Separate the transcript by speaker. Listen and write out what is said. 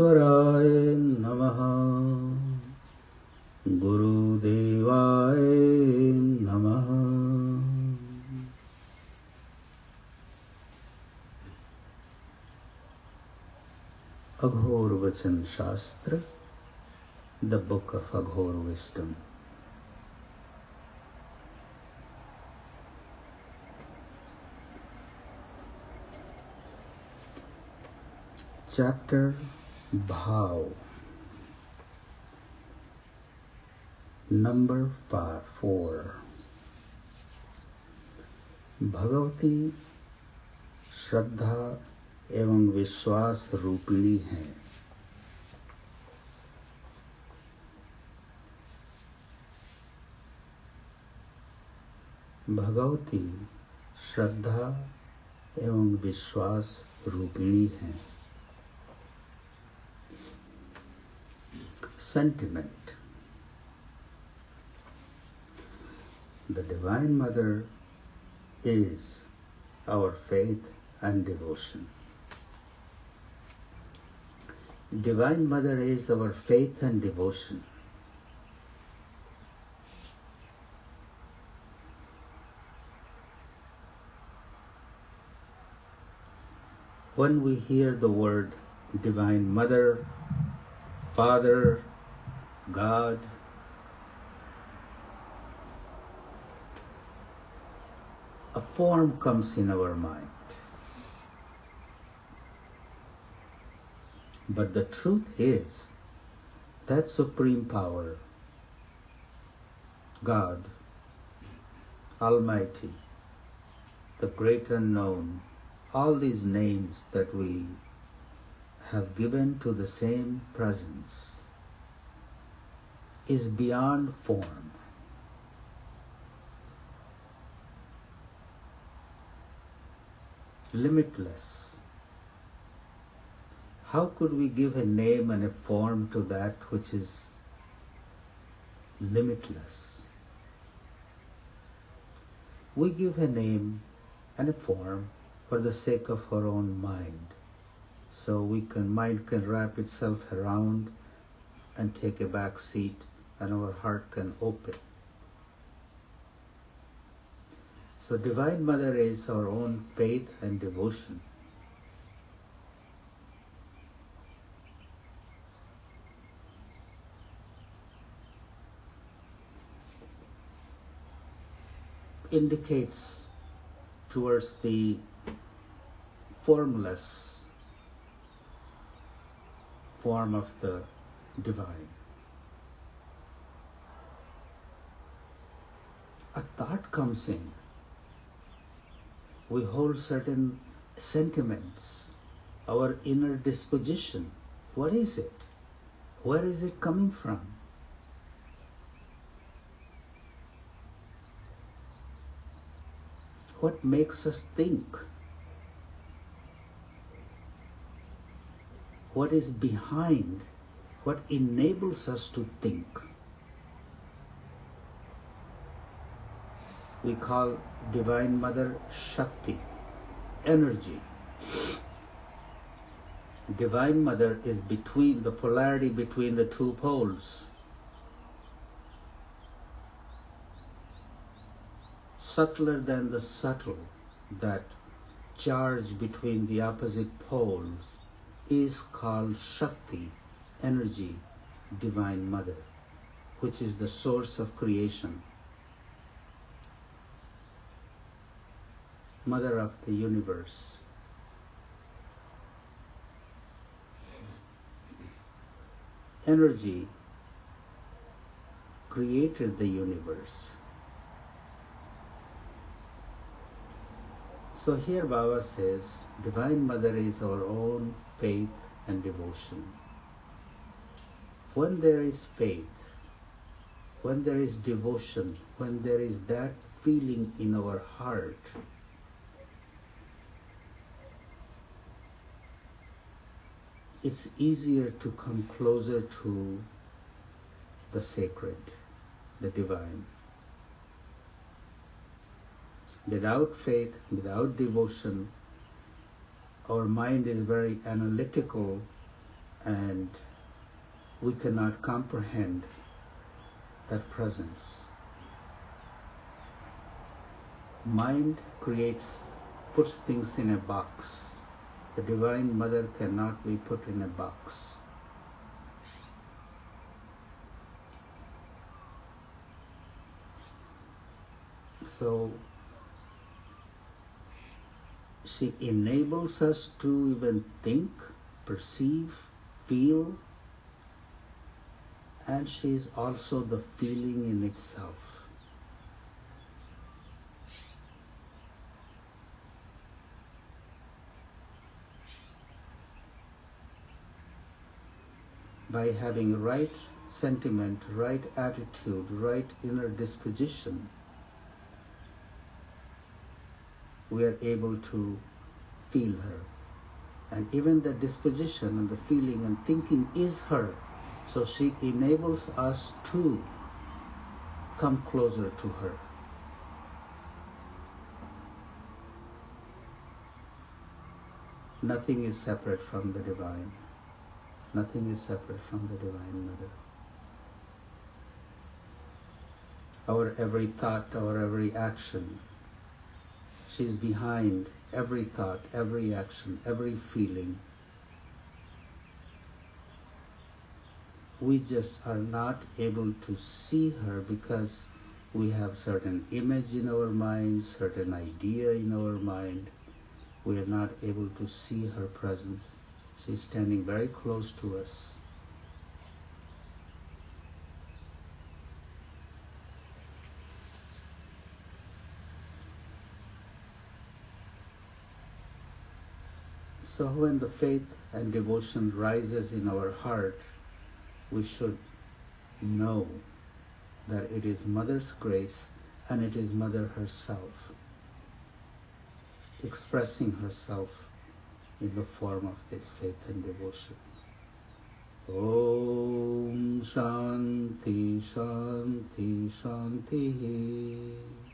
Speaker 1: परमेश्वराय नमः। गुरुदेवाय नमः। Aghor Vachan Shastra the book of Aghor wisdom chapter Bhav number five, four. भगवती श्रद्धा एवं विश्वास रूपिणी है। भगवती श्रद्धा एवं विश्वास रूपिणी है। Sentiment. The Divine Mother is our faith and devotion. Divine Mother is our faith and devotion. When we hear the word Divine Mother, Father, God, a form comes in our mind. But the truth is that supreme power, God, Almighty, the great unknown, all these names that we have given to the same presence is beyond form. Limitless. How could we give a name and a form to that which is limitless? We give a name and a form for the sake of our own mind. So we can mind can wrap itself around and take a back seat and our heart can open. So Divine Mother is our own faith and devotion. indicates towards the formless form of the divine. A thought comes in. We hold certain sentiments, our inner disposition. What is it? Where is it coming from? What makes us think? What is behind? What enables us to think? We call Divine Mother Shakti, energy. Divine Mother is between the polarity between the two poles. Subtler than the subtle, that charge between the opposite poles is called Shakti, energy, Divine Mother, which is the source of creation, Mother of the universe. Energy created the universe. So here Baba says, Divine Mother is our own faith and devotion. When there is faith, when there is devotion, when there is that feeling in our heart, it's easier to come closer to the sacred, the divine. Without faith, without devotion, our mind is very analytical and we cannot comprehend that presence. Mind creates, puts things in a box. The Divine Mother cannot be put in a box. So she enables us to even think, perceive, feel, and she is also the feeling in itself. By having right sentiment, right attitude, right inner disposition, we are able to feel her. And even the disposition and the feeling and thinking is her. So she enables us to come closer to her. Nothing is separate from the divine. Nothing is separate from the Divine Mother. Our every thought, our every action, she is behind every thought, every action, every feeling. We just are not able to see her because we have certain image in our mind, certain idea in our mind. We are not able to see her presence. She's standing very close to us. So when the faith and devotion rises in our heart, we should know that it is Mother's grace and it is Mother herself expressing herself in the form of this faith and devotion. Om Shanti Shanti Shanti